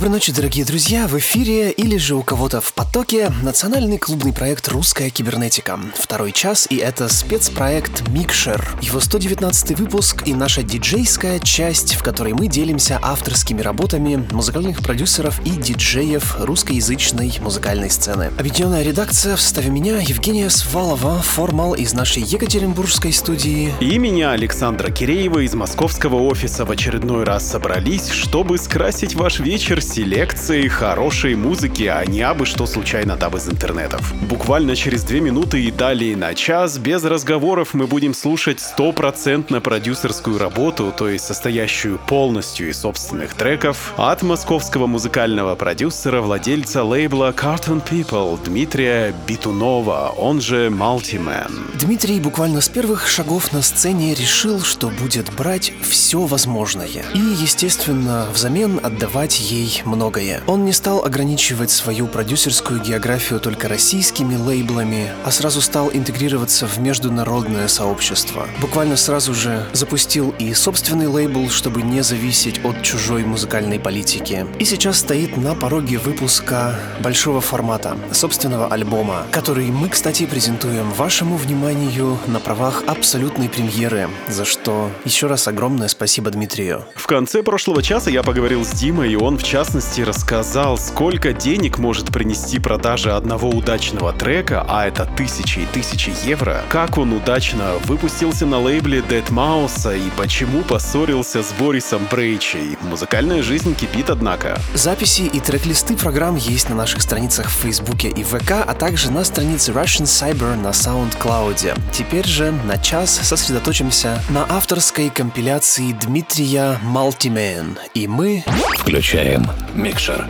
Доброй ночи, дорогие друзья! В эфире или же у кого-то в потоке национальный клубный проект «Русская кибернетика». Второй час, и это спецпроект «Микшер». Его 119 выпуск и наша диджейская часть, в которой мы делимся авторскими работами музыкальных продюсеров и диджеев русскоязычной музыкальной сцены. Объединенная редакция в составе меня Евгения Свалова, формал из нашей Екатеринбургской студии. И меня Александра Киреева из московского офиса в очередной раз собрались, чтобы скрасить ваш вечер селекции хорошей музыки, а не абы что случайно там из интернетов. Буквально через две минуты и далее на час, без разговоров, мы будем слушать стопроцентно продюсерскую работу, то есть состоящую полностью из собственных треков, от московского музыкального продюсера, владельца лейбла Cartoon People Дмитрия Битунова, он же Multiman. Дмитрий буквально с первых шагов на сцене решил, что будет брать все возможное. И, естественно, взамен отдавать ей многое. Он не стал ограничивать свою продюсерскую географию только российскими лейблами, а сразу стал интегрироваться в международное сообщество. Буквально сразу же запустил и собственный лейбл, чтобы не зависеть от чужой музыкальной политики. И сейчас стоит на пороге выпуска большого формата, собственного альбома, который мы, кстати, презентуем вашему вниманию на правах абсолютной премьеры, за что еще раз огромное спасибо Дмитрию. В конце прошлого часа я поговорил с Димой, и он в частности рассказал, сколько денег может принести продажа одного удачного трека, а это тысячи и тысячи евро, как он удачно выпустился на лейбле Dead Mouse и почему поссорился с Борисом Брейчей. Музыкальная жизнь кипит, однако. Записи и трек-листы программ есть на наших страницах в Фейсбуке и ВК, а также на странице Russian Cyber на SoundCloud. Теперь же на час сосредоточимся на авторской компиляции Дмитрия Малтимен. И мы включаем Микшер.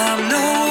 I'm no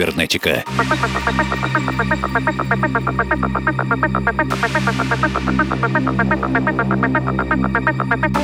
Русская кибернетика. What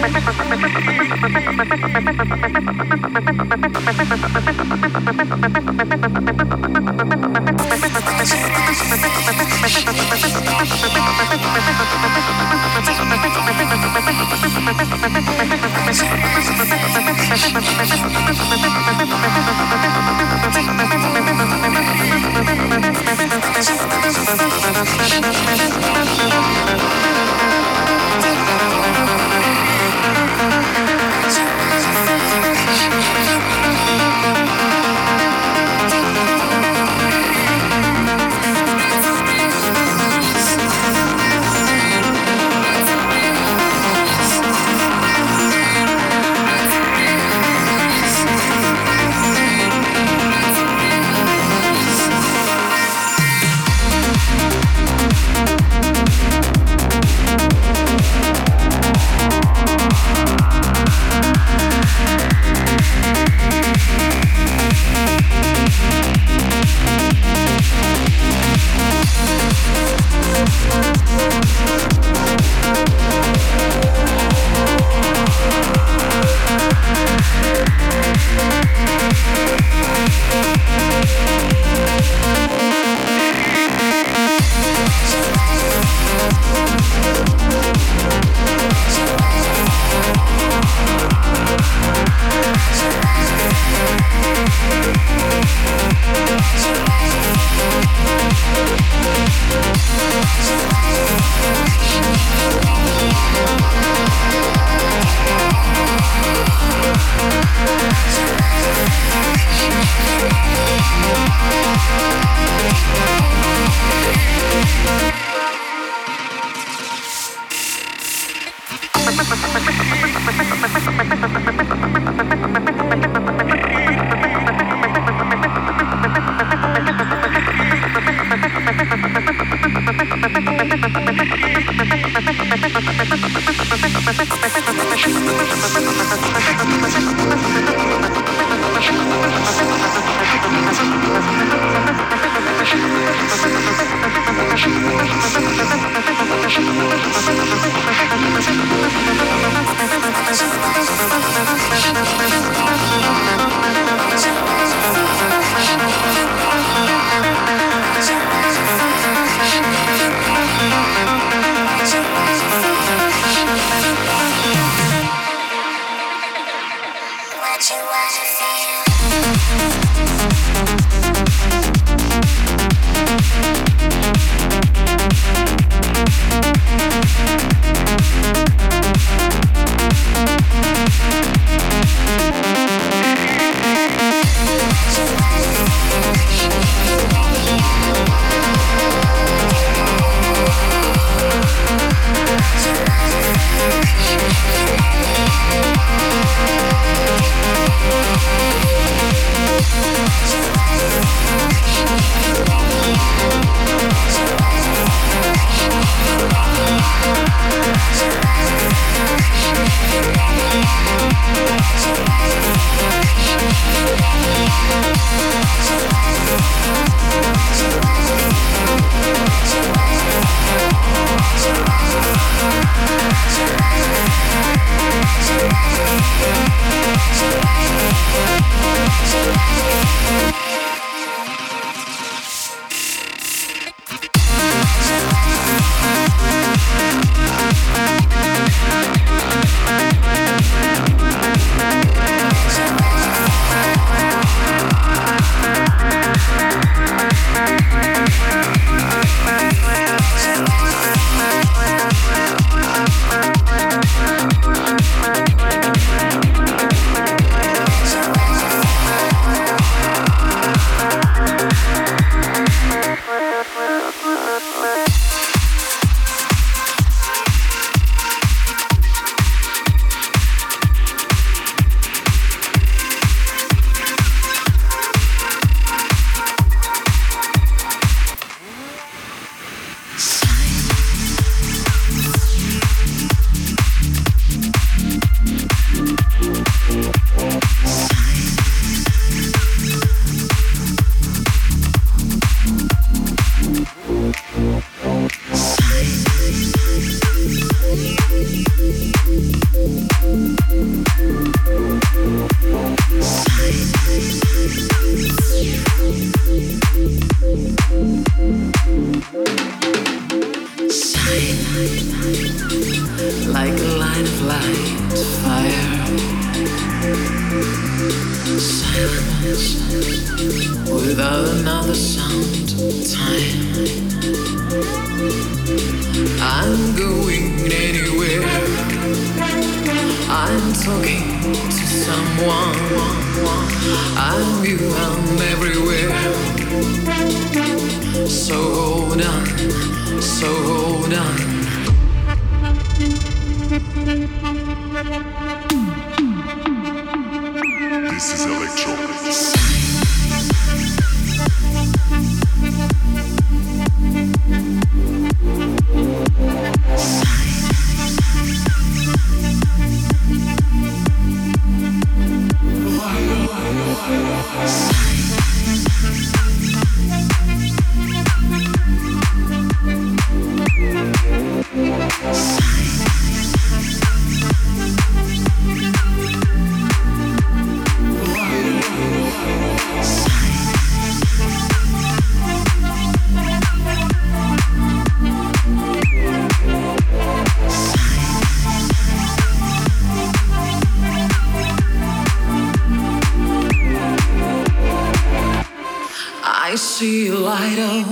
I see a light up.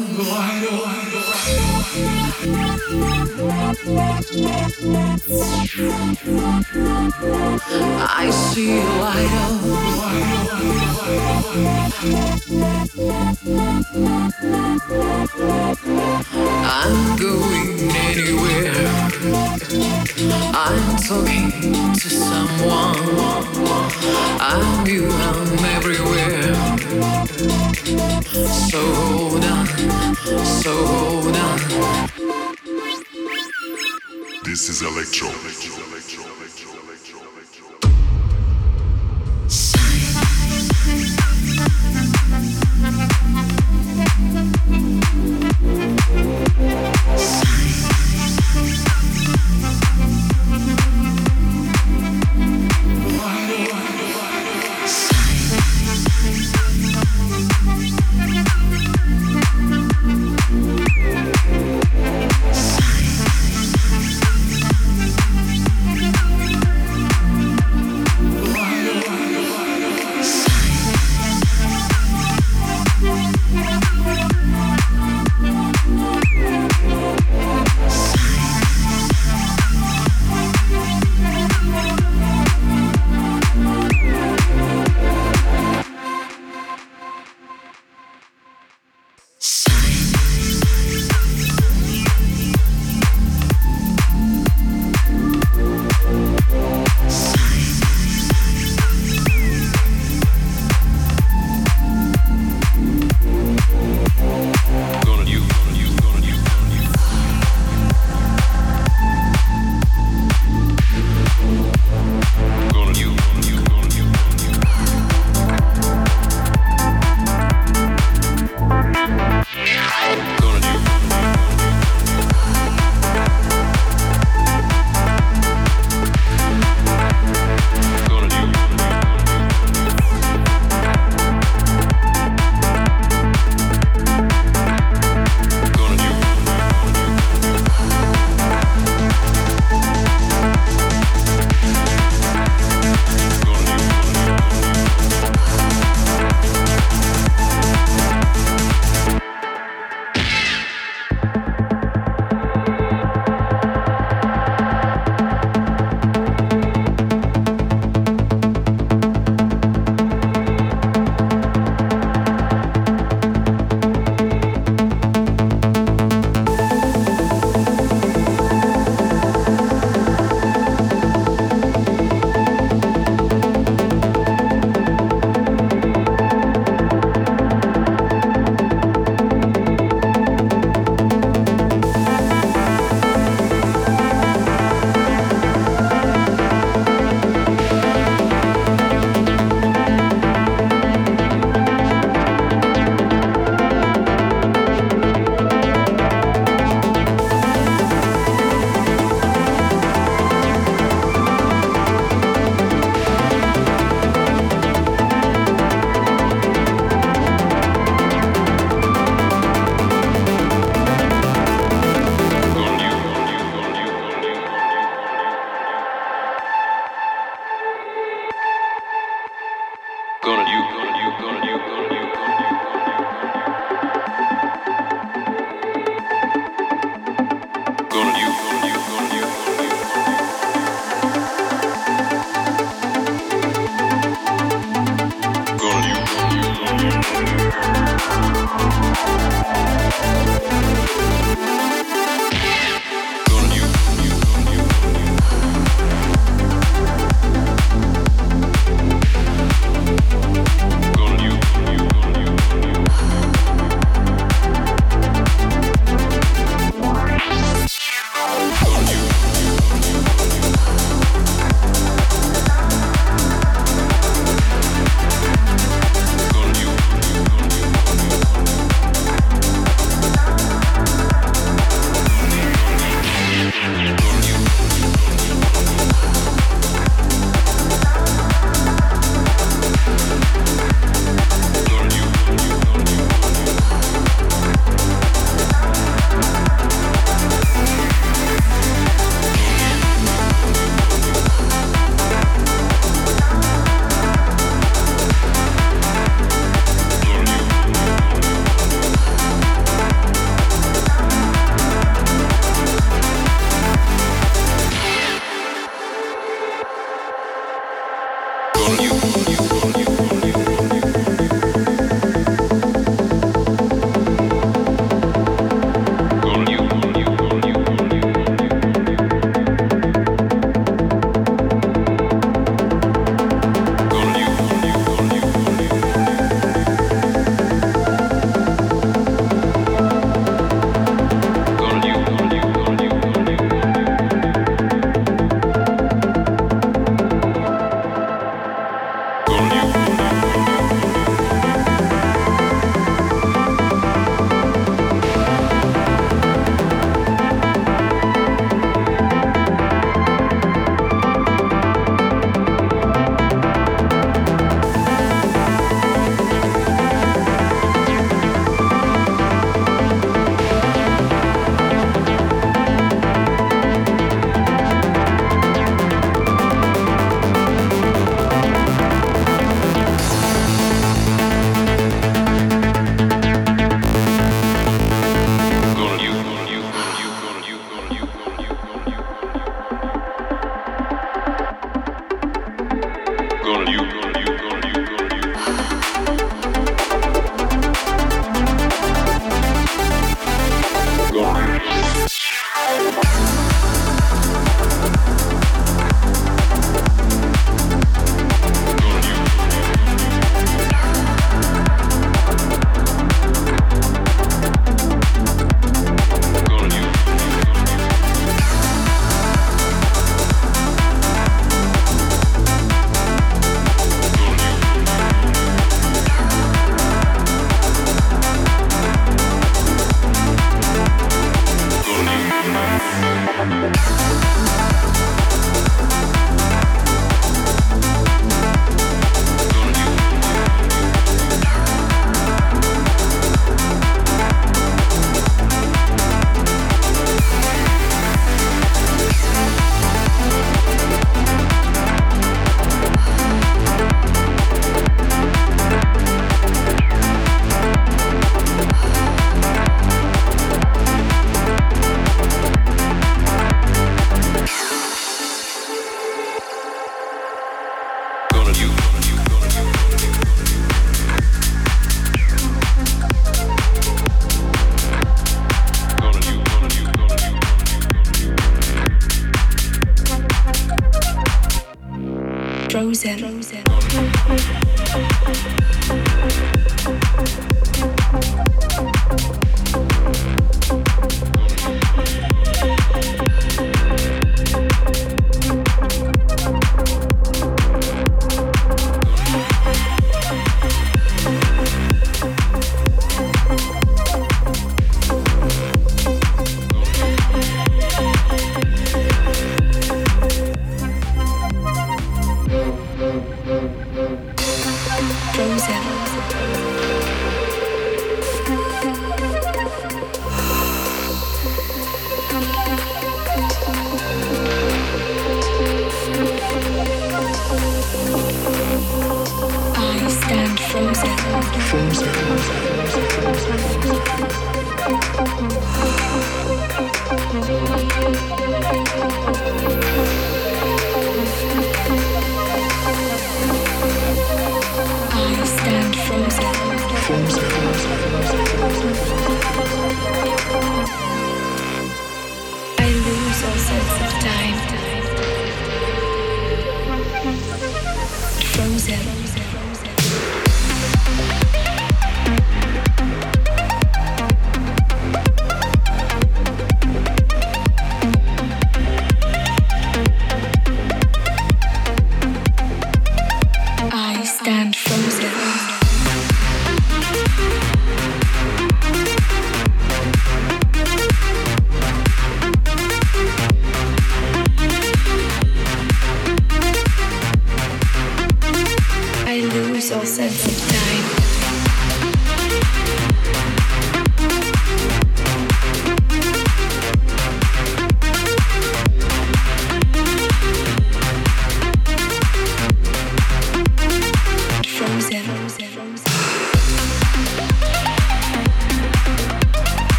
I see a light up. I'm going anywhere. I'm talking to someone. I'm you, I'm everywhere. So hold on, so hold on. This is electro.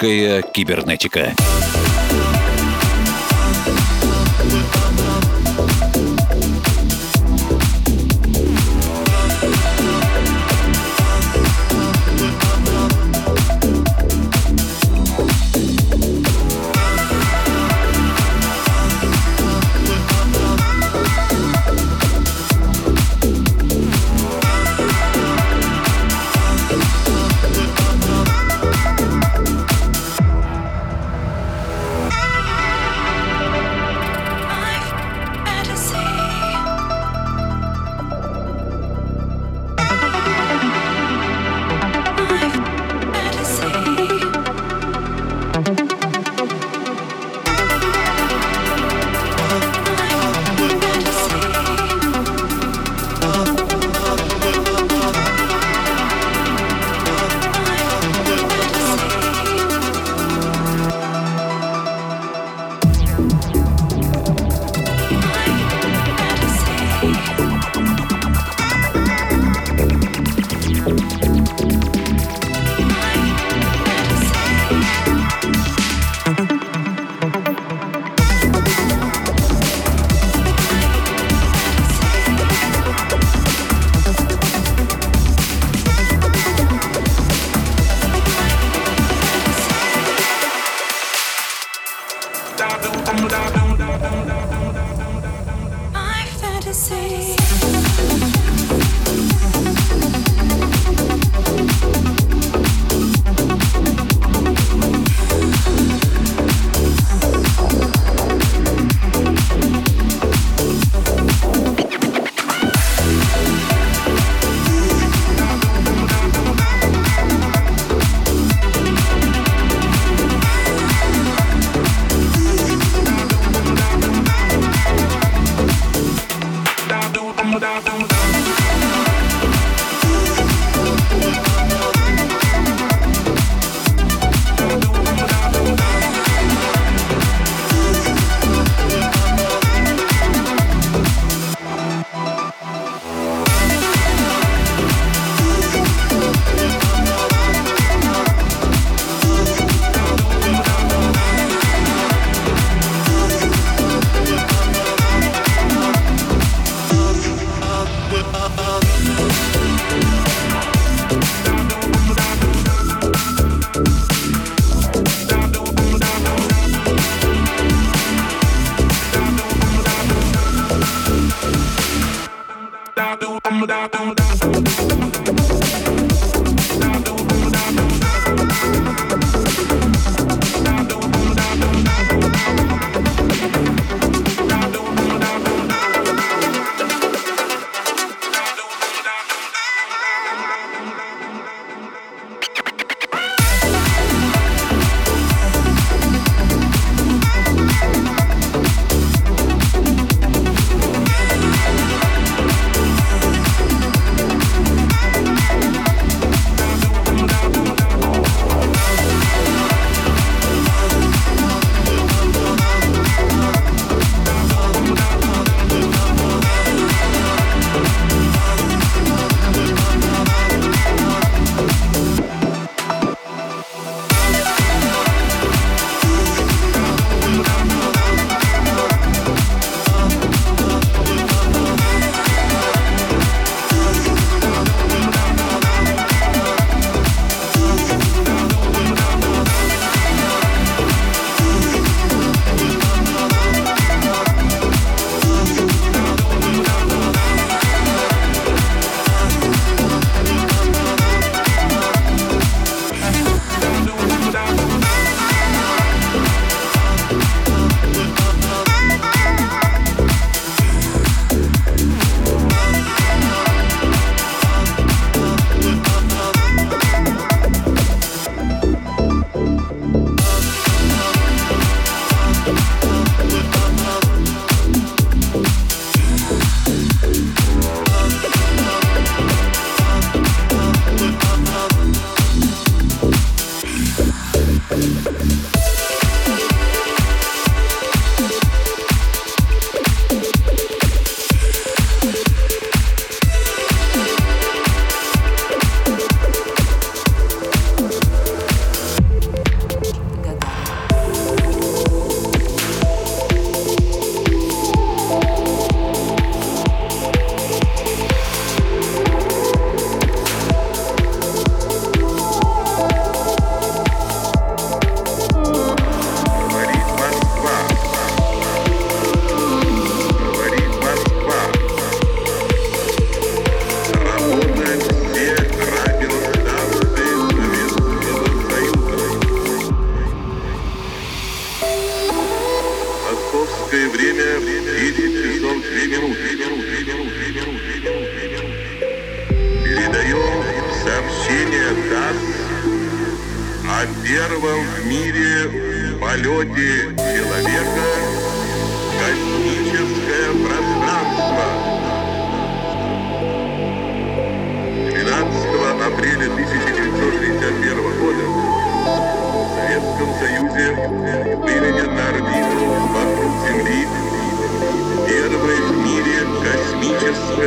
Русская кибернетика.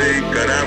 encarar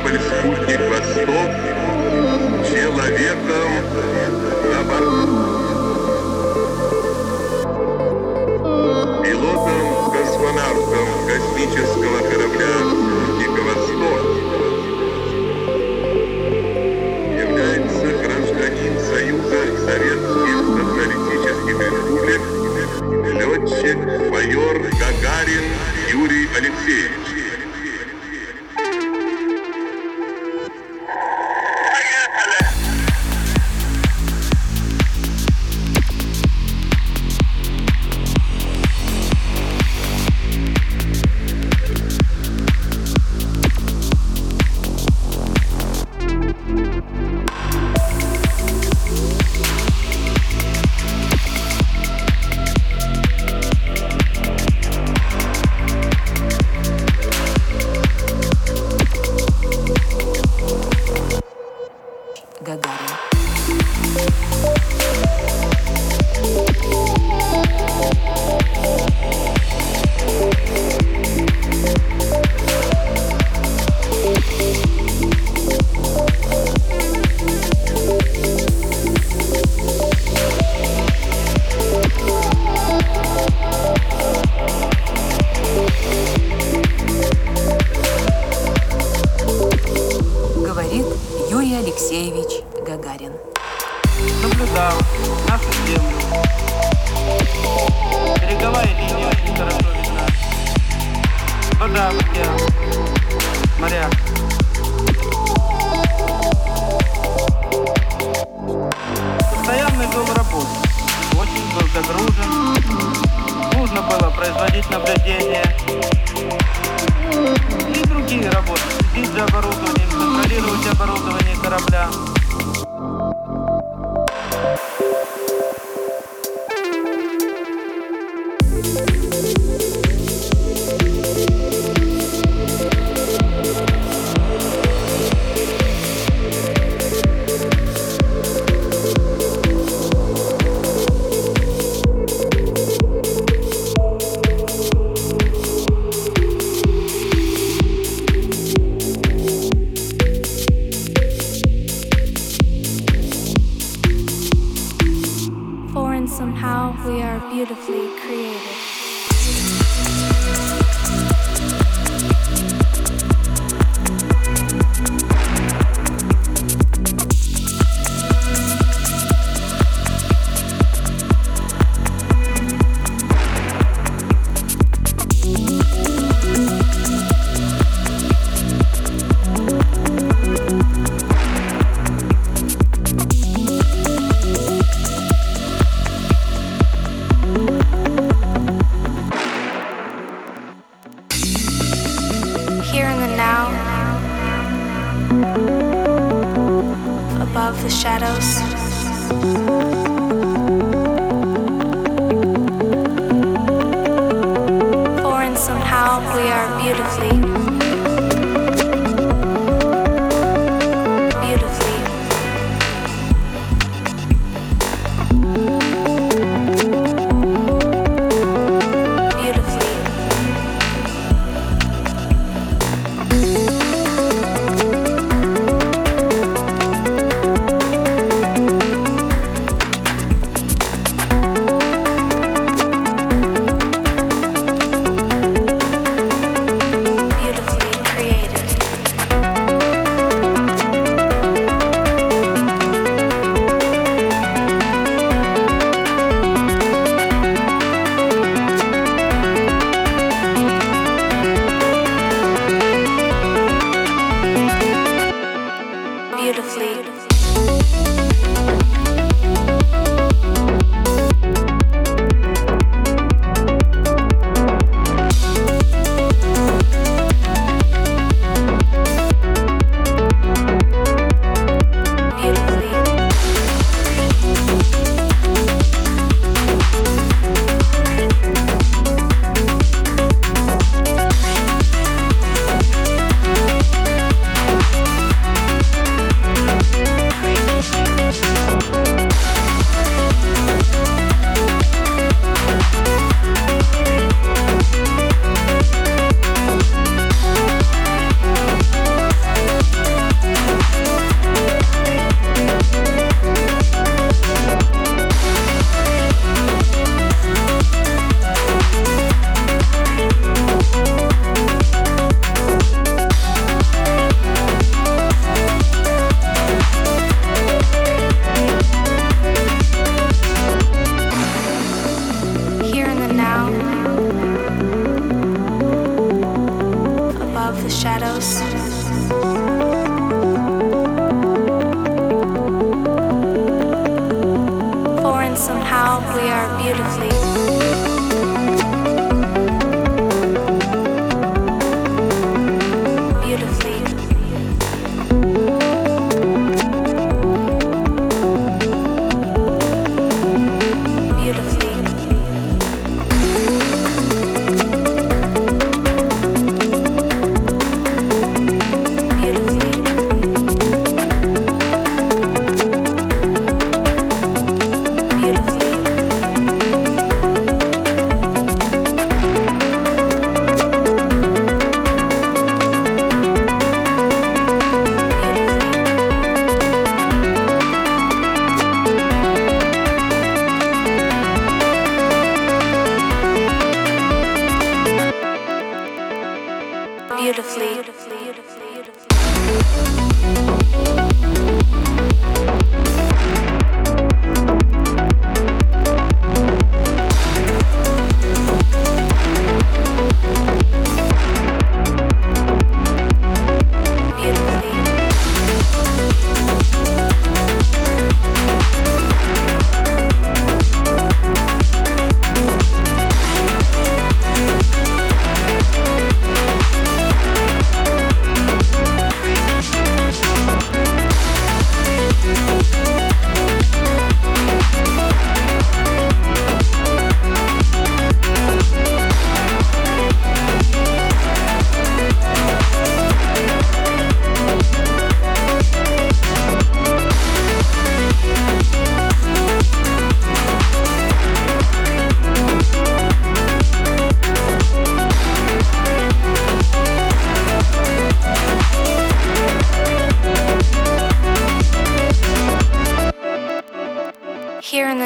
работу. Очень был загружен, Нужно было производить наблюдения и другие работы. Следить за оборудованием, контролировать оборудование корабля. somehow we are beautifully.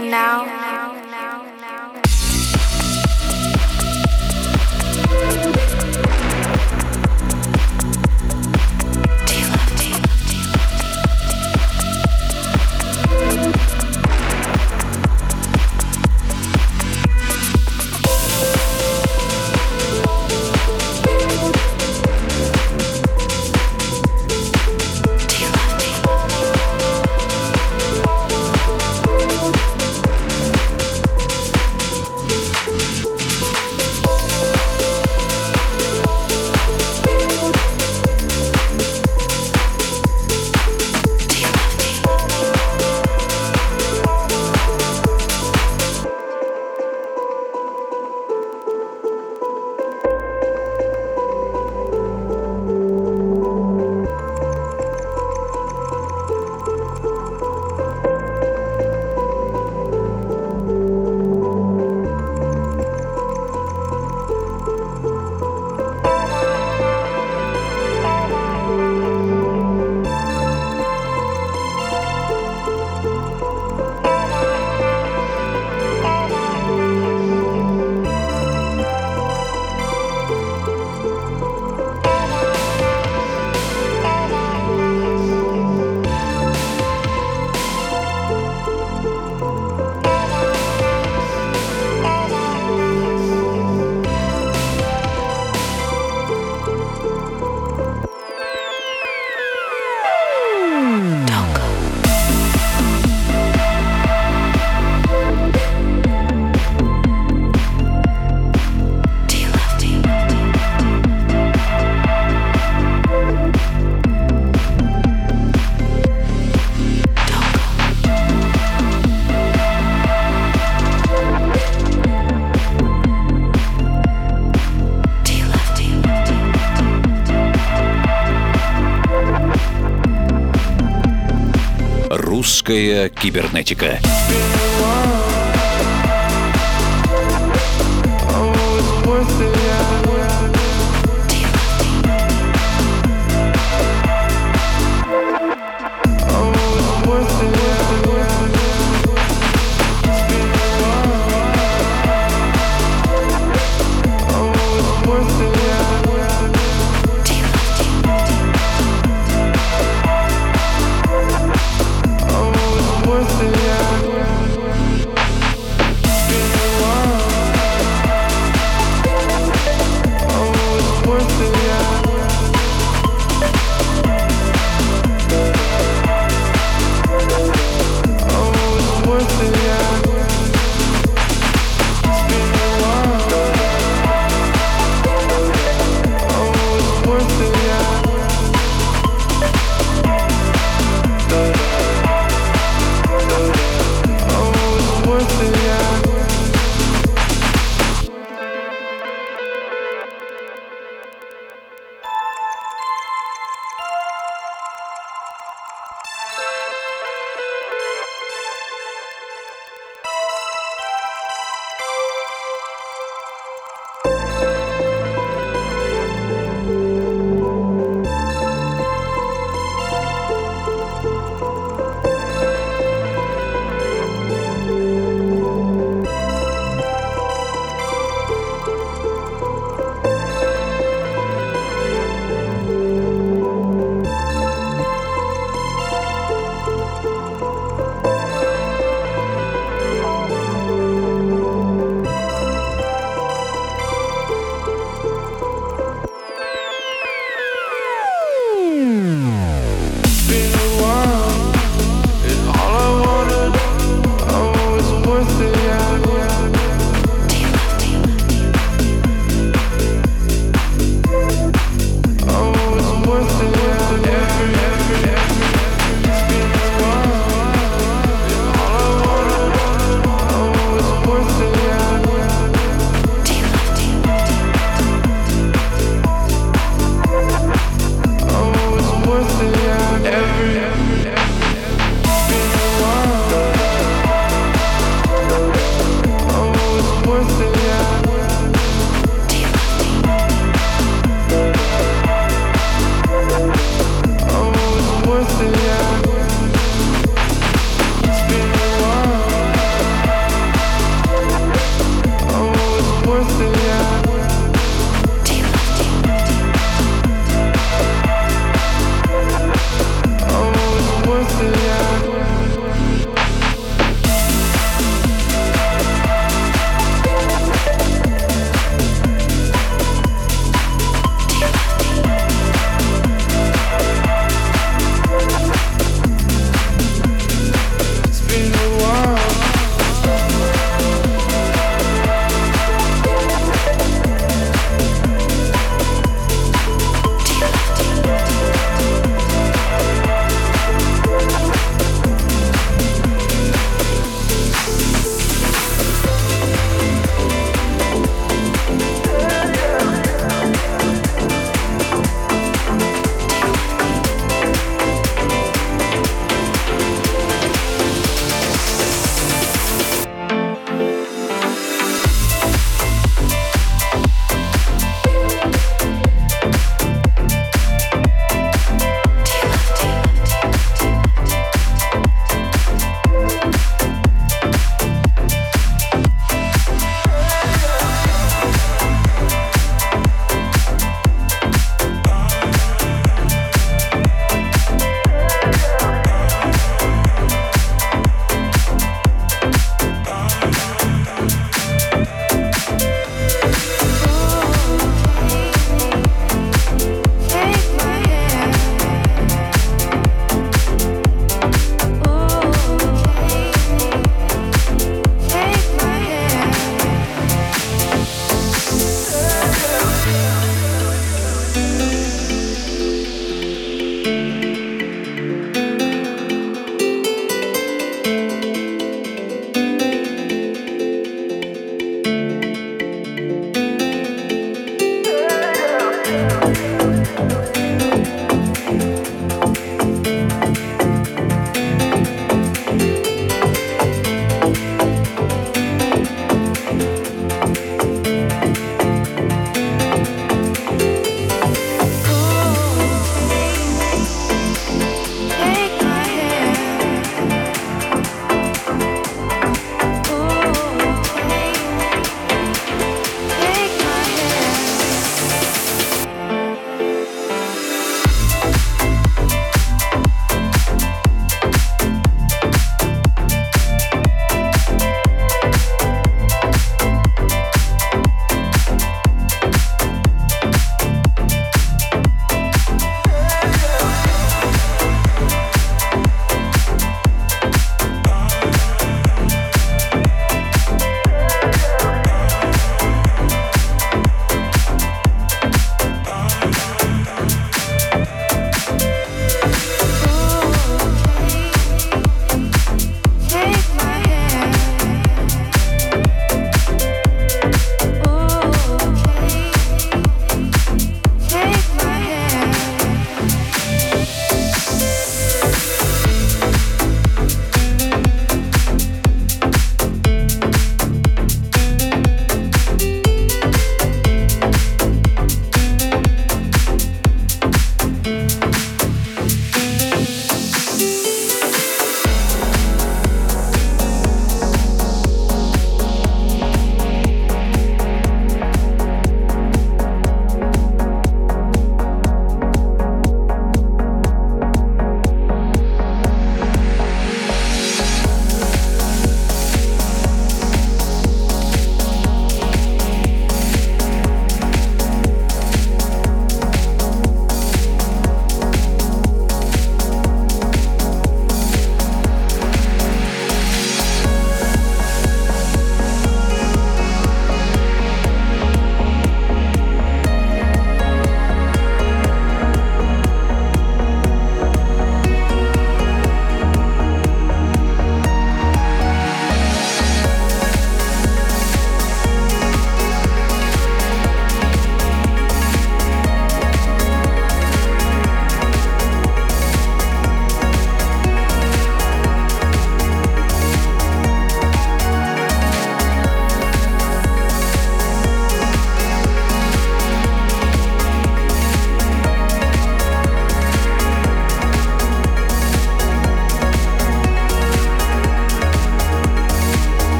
Now. Русская кибернетика.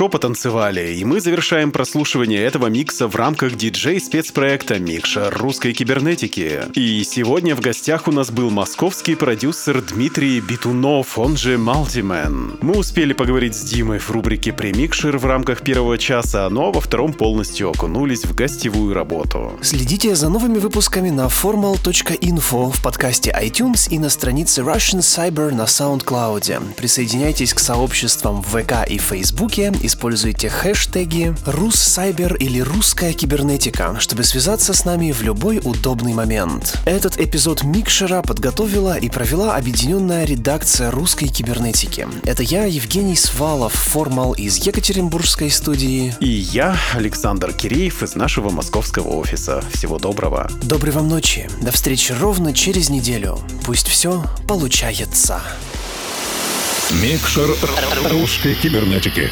Хорошо потанцевали, и мы завершаем прослушивание этого микса в рамках диджей-спецпроекта «Микшер русской кибернетики». И сегодня в гостях у нас был московский продюсер Дмитрий Битунов, он же Малтимен. Мы успели поговорить с Димой в рубрике «Премикшер» в рамках первого часа, но во втором полностью окунулись в гостевую работу. Следите за новыми выпусками на formal.info в подкасте iTunes и на странице Russian Cyber на SoundCloud. Присоединяйтесь к сообществам в ВК и Фейсбуке, используйте хэштеги «Руссайбер» или «Русская кибернетика», чтобы связаться с нами в любой удобный момент. Этот эпизод Микшера подготовила и провела объединенная редакция русской кибернетики. Это я, Евгений Свалов, формал из Екатеринбургской студии. И я, Александр Киреев из нашего московского офиса. Всего доброго. Доброй вам ночи. До встречи ровно через неделю. Пусть все получается. Микшер русской кибернетики.